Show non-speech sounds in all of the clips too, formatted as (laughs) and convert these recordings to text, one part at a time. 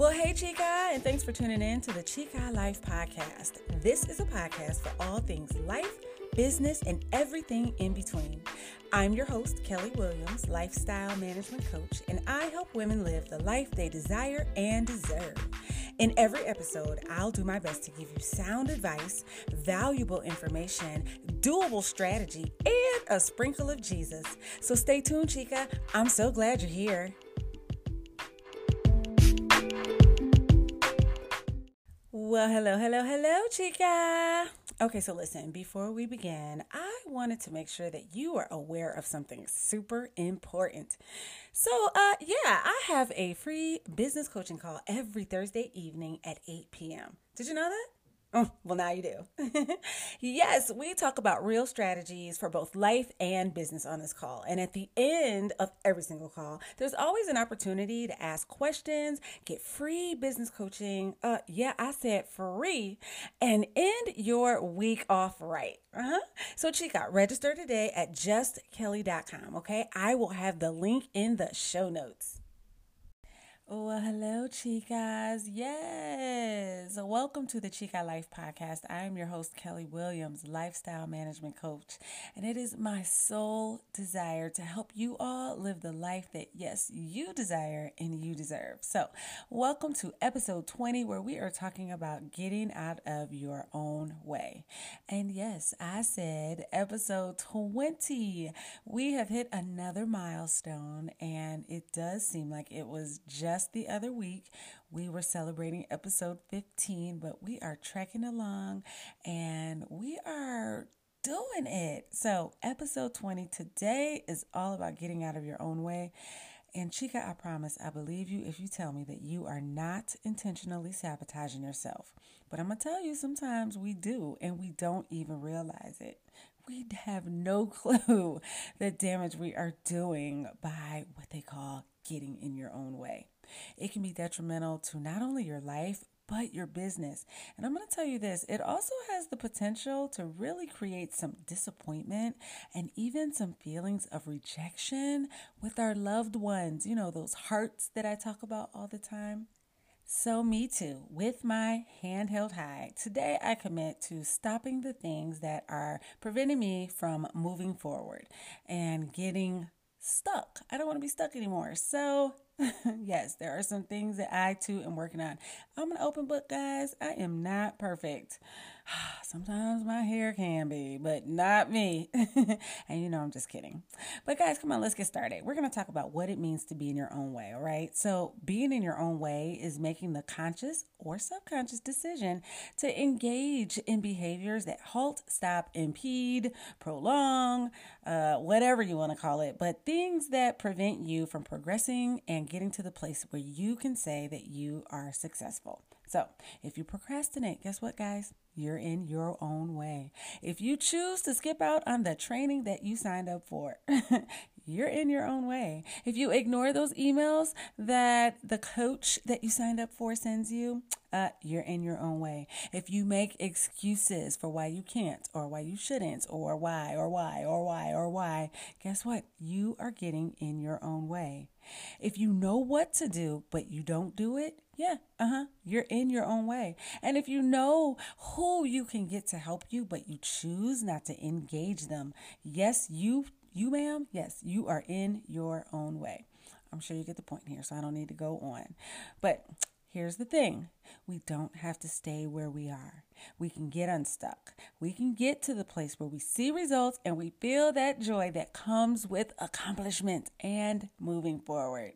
Well, hey, Chica, and thanks for tuning in to the Chica Life Podcast. This is a podcast for all things life, business, and everything in between. I'm your host, Kellee Williams, lifestyle management coach, and I help women live the life they desire and deserve. In every episode, I'll do my best to give you sound advice, valuable information, doable strategy, and a sprinkle of Jesus. So stay tuned, Chica. I'm so glad you're here. Well, hello, hello, hello, chica. Okay, so listen, before we begin, I wanted to make sure that you are aware of something super important. So, uh, yeah, I have a free business coaching call every Thursday evening at 8 p.m. Did you know that? (laughs) Well, now you do. (laughs) yes, we talk about real strategies for both life and business on this call. And at the end of every single call, there's always an opportunity to ask questions, get free business coaching. Uh, yeah, I said free, and end your week off right. Uh-huh. So, Chica, register today at justkellee.com. Okay, I will have the link in the show notes. Well, hello, chicas. Yes. Welcome to the Chica Life Podcast. I am your host, Kellee Williams, lifestyle management coach. And it is my sole desire to help you all live the life that, yes, you desire and you deserve. So, welcome to episode 20, where we are talking about getting out of your own way. And yes, I said episode 20. We have hit another milestone, and it does seem like it was just just the other week, we were celebrating episode 15, but we are trekking along and we are doing it. So, episode 20 today is all about getting out of your own way. And Chica, I promise, I believe you if you tell me that you are not intentionally sabotaging yourself. But I'm going to tell you, sometimes we do, and we don't even realize it. We have no (laughs) clue the damage we are doing by what they call getting in your own way. It can be detrimental to not only your life, but your business. And I'm going to tell you this it also has the potential to really create some disappointment and even some feelings of rejection with our loved ones. You know, those hearts that I talk about all the time. So, me too, with my hand held high, today I commit to stopping the things that are preventing me from moving forward and getting stuck. I don't want to be stuck anymore. So, (laughs) yes, there are some things that I too am working on. I'm an open book, guys. I am not perfect. (sighs) Sometimes my hair can be, but not me. (laughs) and you know, I'm just kidding. But guys, come on, let's get started. We're going to talk about what it means to be in your own way, all right? So, being in your own way is making the conscious or subconscious decision to engage in behaviors that halt, stop, impede, prolong, uh, whatever you want to call it, but things that prevent you from progressing and getting to the place where you can say that you are successful. So, if you procrastinate, guess what, guys? You're in your own way. If you choose to skip out on the training that you signed up for, (laughs) you're in your own way. If you ignore those emails that the coach that you signed up for sends you, uh, you're in your own way. If you make excuses for why you can't, or why you shouldn't, or why, or why, or why, or why, guess what? You are getting in your own way. If you know what to do, but you don't do it, yeah, uh huh. You're in your own way. And if you know who you can get to help you, but you choose not to engage them, yes, you, you, ma'am, yes, you are in your own way. I'm sure you get the point here, so I don't need to go on. But Here's the thing we don't have to stay where we are. We can get unstuck. We can get to the place where we see results and we feel that joy that comes with accomplishment and moving forward.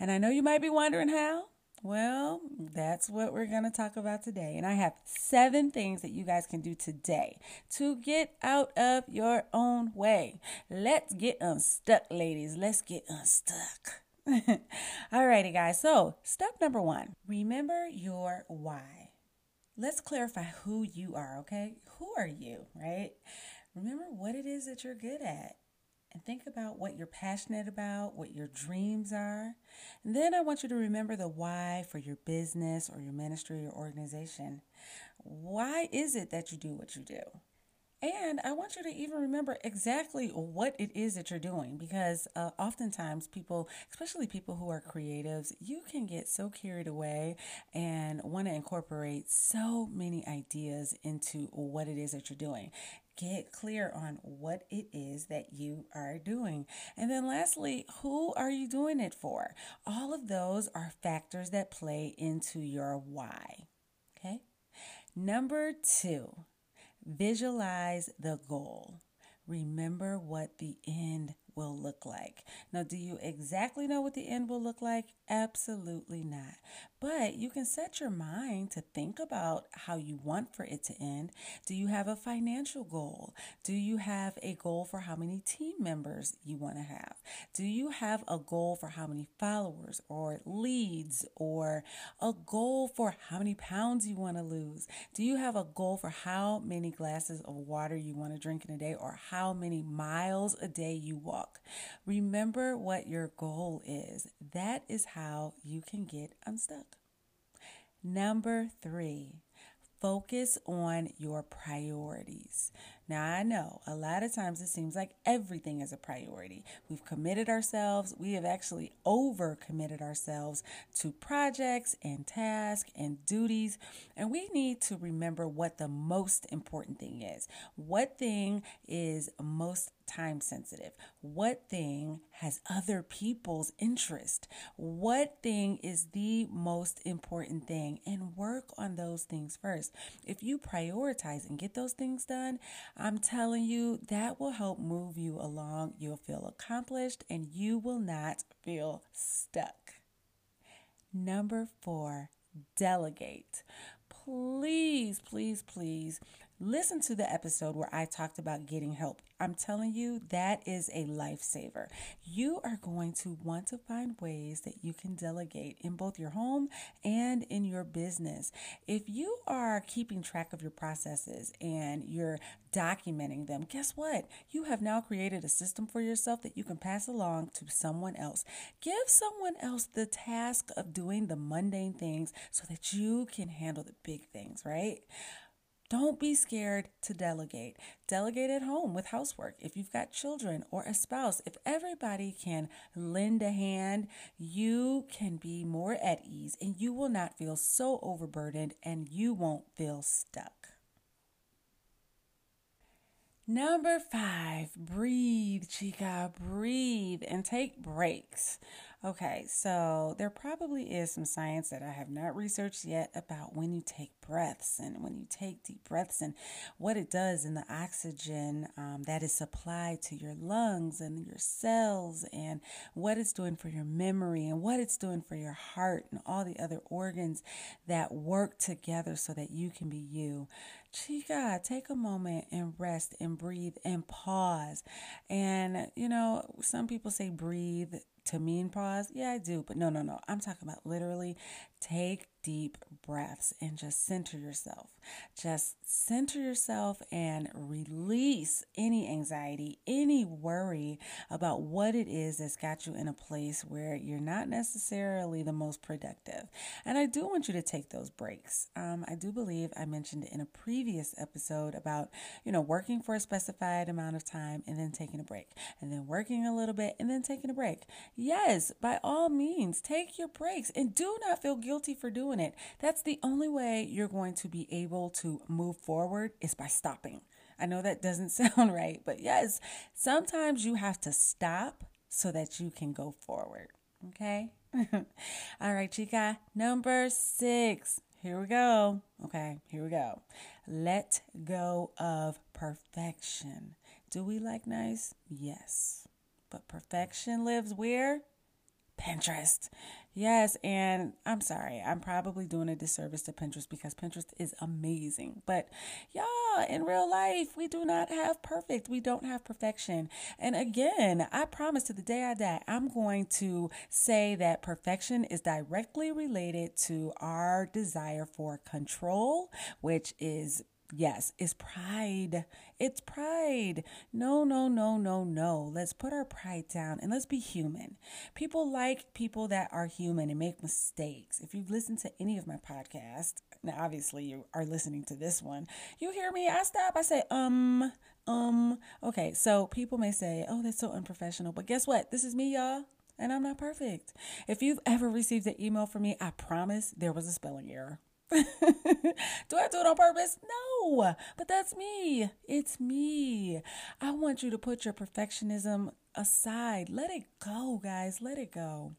And I know you might be wondering how. Well, that's what we're going to talk about today. And I have seven things that you guys can do today to get out of your own way. Let's get unstuck, ladies. Let's get unstuck. (laughs) Alrighty, guys. So, step number one remember your why. Let's clarify who you are, okay? Who are you, right? Remember what it is that you're good at and think about what you're passionate about, what your dreams are. And then I want you to remember the why for your business or your ministry or organization. Why is it that you do what you do? And I want you to even remember exactly what it is that you're doing because uh, oftentimes people, especially people who are creatives, you can get so carried away and want to incorporate so many ideas into what it is that you're doing. Get clear on what it is that you are doing. And then, lastly, who are you doing it for? All of those are factors that play into your why. Okay. Number two, Visualize the goal. Remember what the end will look like. Now, do you exactly know what the end will look like? Absolutely not. But you can set your mind to think about how you want for it to end. Do you have a financial goal? Do you have a goal for how many team members you want to have? Do you have a goal for how many followers or leads or a goal for how many pounds you want to lose? Do you have a goal for how many glasses of water you want to drink in a day or how many miles a day you walk? Remember what your goal is. That is how you can get unstuck. Number three, focus on your priorities. Now, I know a lot of times it seems like everything is a priority. We've committed ourselves, we have actually over committed ourselves to projects and tasks and duties, and we need to remember what the most important thing is. What thing is most time sensitive? What thing has other people's interest? What thing is the most important thing? And work on those things first. If you prioritize and get those things done, I'm telling you, that will help move you along. You'll feel accomplished and you will not feel stuck. Number four, delegate. Please, please, please listen to the episode where I talked about getting help. I'm telling you, that is a lifesaver. You are going to want to find ways that you can delegate in both your home and in your business. If you are keeping track of your processes and you're documenting them, guess what? You have now created a system for yourself that you can pass along to someone else. Give someone else the task of doing the mundane things so that you can handle the big things, right? Don't be scared to delegate. Delegate at home with housework. If you've got children or a spouse, if everybody can lend a hand, you can be more at ease and you will not feel so overburdened and you won't feel stuck. Number five, breathe, chica, breathe and take breaks. Okay, so there probably is some science that I have not researched yet about when you take breaths and when you take deep breaths and what it does in the oxygen um, that is supplied to your lungs and your cells and what it's doing for your memory and what it's doing for your heart and all the other organs that work together so that you can be you. Chica, take a moment and rest and breathe and pause. And, you know, some people say breathe to mean pause? Yeah, I do, but no, no, no. I'm talking about literally take deep breaths and just center yourself. Just center yourself and release any anxiety, any worry about what it is that's got you in a place where you're not necessarily the most productive. And I do want you to take those breaks. Um, I do believe I mentioned in a previous episode about, you know, working for a specified amount of time and then taking a break, and then working a little bit and then taking a break. Yes, by all means, take your breaks and do not feel guilty for doing doing it. That's the only way you're going to be able to move forward is by stopping. I know that doesn't (laughs) sound right, but yes, sometimes you have to stop so that you can go forward. Okay? (laughs) All right, chica. Number six. Here we go. Okay, here we go. Let go of perfection. Do we like nice? Yes. But perfection lives where? Pinterest. Yes, and I'm sorry, I'm probably doing a disservice to Pinterest because Pinterest is amazing. But y'all, in real life, we do not have perfect. We don't have perfection. And again, I promise to the day I die, I'm going to say that perfection is directly related to our desire for control, which is Yes, it's pride. It's pride. No, no, no, no, no. Let's put our pride down and let's be human. People like people that are human and make mistakes. If you've listened to any of my podcasts, now obviously you are listening to this one, you hear me, I stop, I say, um, um, okay. So people may say, oh, that's so unprofessional. But guess what? This is me, y'all and I'm not perfect. If you've ever received an email from me, I promise there was a spelling error. (laughs) do I do it on purpose? No, but that's me. It's me. I want you to put your perfectionism aside. Let it go, guys. Let it go.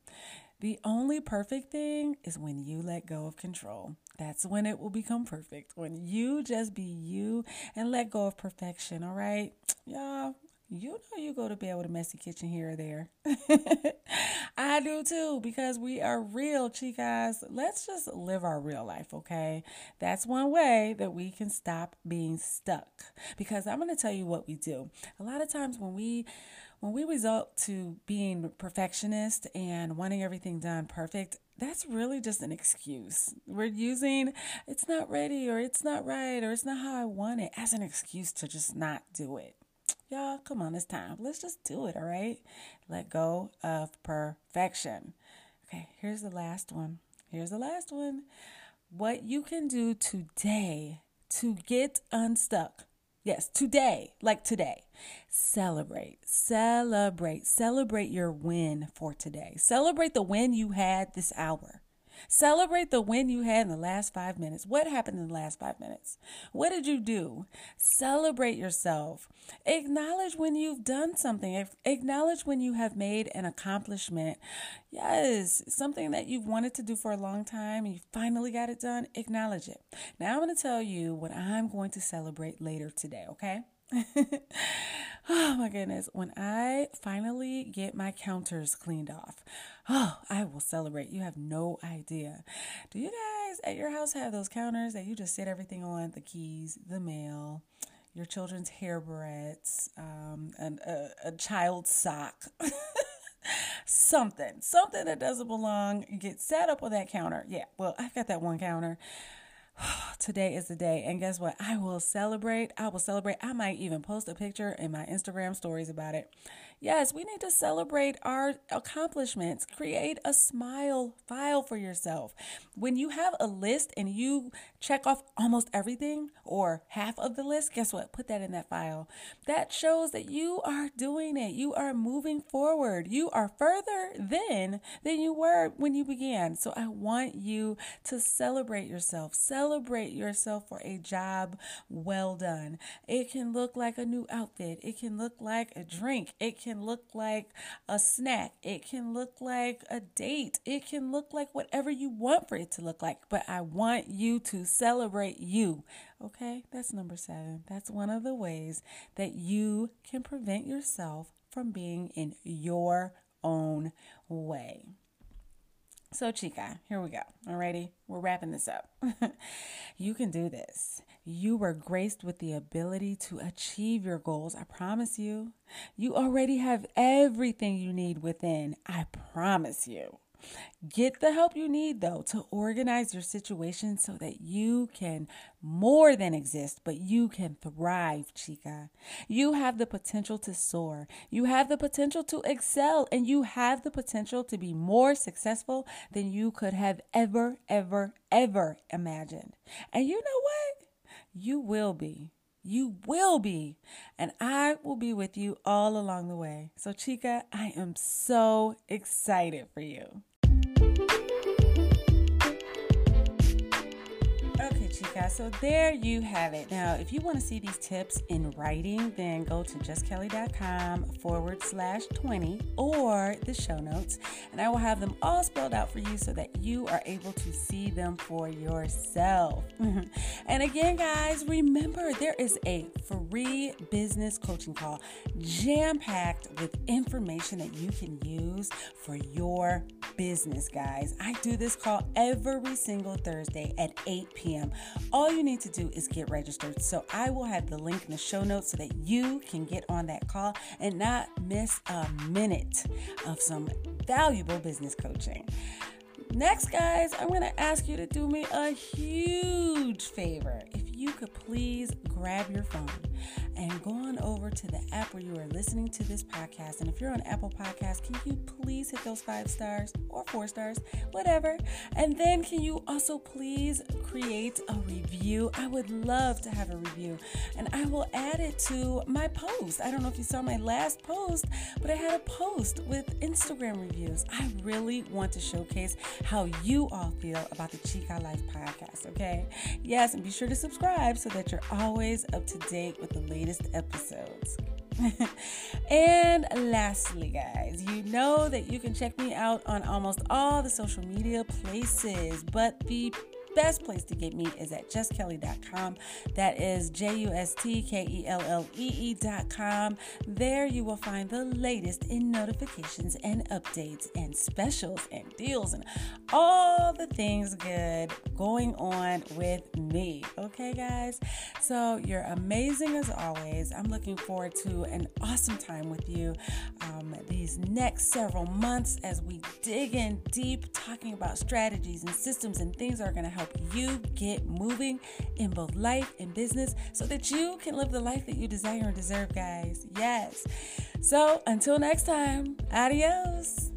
The only perfect thing is when you let go of control. That's when it will become perfect. When you just be you and let go of perfection, all right? Y'all, you know you go to bed with a messy kitchen here or there. (laughs) I do too because we are real, chicas. Let's just live our real life, okay? That's one way that we can stop being stuck. Because I'm going to tell you what we do. A lot of times when we when we result to being perfectionist and wanting everything done perfect, that's really just an excuse. We're using it's not ready or it's not right or it's not how I want it as an excuse to just not do it. Y'all, come on, it's time. Let's just do it, all right? Let go of perfection. Okay, here's the last one. Here's the last one. What you can do today to get unstuck. Yes, today, like today. Celebrate, celebrate, celebrate your win for today. Celebrate the win you had this hour. Celebrate the win you had in the last five minutes. What happened in the last five minutes? What did you do? Celebrate yourself. Acknowledge when you've done something. Acknowledge when you have made an accomplishment. Yes, something that you've wanted to do for a long time and you finally got it done. Acknowledge it. Now I'm going to tell you what I'm going to celebrate later today, okay? (laughs) oh my goodness. When I finally get my counters cleaned off, oh, I will celebrate. You have no idea. Do you guys at your house have those counters that you just set everything on the keys, the mail, your children's hair barrettes, um, and a, a child's sock? (laughs) something, something that doesn't belong, You get set up on that counter. Yeah, well, I've got that one counter (sighs) today is the day. And guess what? I will celebrate. I will celebrate. I might even post a picture in my Instagram stories about it. Yes, we need to celebrate our accomplishments. Create a smile file for yourself. When you have a list and you check off almost everything or half of the list, guess what? Put that in that file. That shows that you are doing it. You are moving forward. You are further then than you were when you began. So I want you to celebrate yourself. Celebrate yourself for a job well done. It can look like a new outfit. It can look like a drink. It can look like a snack. It can look like a date. It can look like whatever you want for it to look like. But I want you to celebrate you. Okay, that's number seven. That's one of the ways that you can prevent yourself from being in your own way. So, Chica, here we go. Alrighty, we're wrapping this up. (laughs) you can do this. You were graced with the ability to achieve your goals. I promise you. You already have everything you need within. I promise you. Get the help you need, though, to organize your situation so that you can more than exist, but you can thrive, chica. You have the potential to soar. You have the potential to excel, and you have the potential to be more successful than you could have ever, ever, ever imagined. And you know what? You will be. You will be. And I will be with you all along the way. So, Chica, I am so excited for you. Bye. Chica. So there you have it. Now, if you want to see these tips in writing, then go to justkellee.com forward slash 20 or the show notes, and I will have them all spelled out for you so that you are able to see them for yourself. (laughs) and again, guys, remember there is a free business coaching call jam packed with information that you can use for your business, guys. I do this call every single Thursday at 8 p.m. All you need to do is get registered. So I will have the link in the show notes so that you can get on that call and not miss a minute of some valuable business coaching. Next, guys, I'm going to ask you to do me a huge favor. If you could please grab your phone and go on over to the app where you are listening to this podcast. And if you're on Apple Podcasts, can you please hit those five stars or four stars, whatever? And then can you also please create a review? I would love to have a review and I will add it to my post. I don't know if you saw my last post, but I had a post with Instagram reviews. I really want to showcase how you all feel about the Chica Life podcast, okay? Yes, and be sure to subscribe so that you're always up to date with the latest episodes. (laughs) and lastly, guys, you know that you can check me out on almost all the social media places, but the best place to get me is at justkellee.com. That is J U S T K E L L E E.com. There you will find the latest in notifications and updates and specials and deals and all the things good going on with me. Okay, guys? So you're amazing as always. I'm looking forward to an awesome time with you um, these next several months as we dig in deep talking about strategies and systems and things that are going to help help you get moving in both life and business so that you can live the life that you desire and deserve, guys. Yes. So until next time, adios.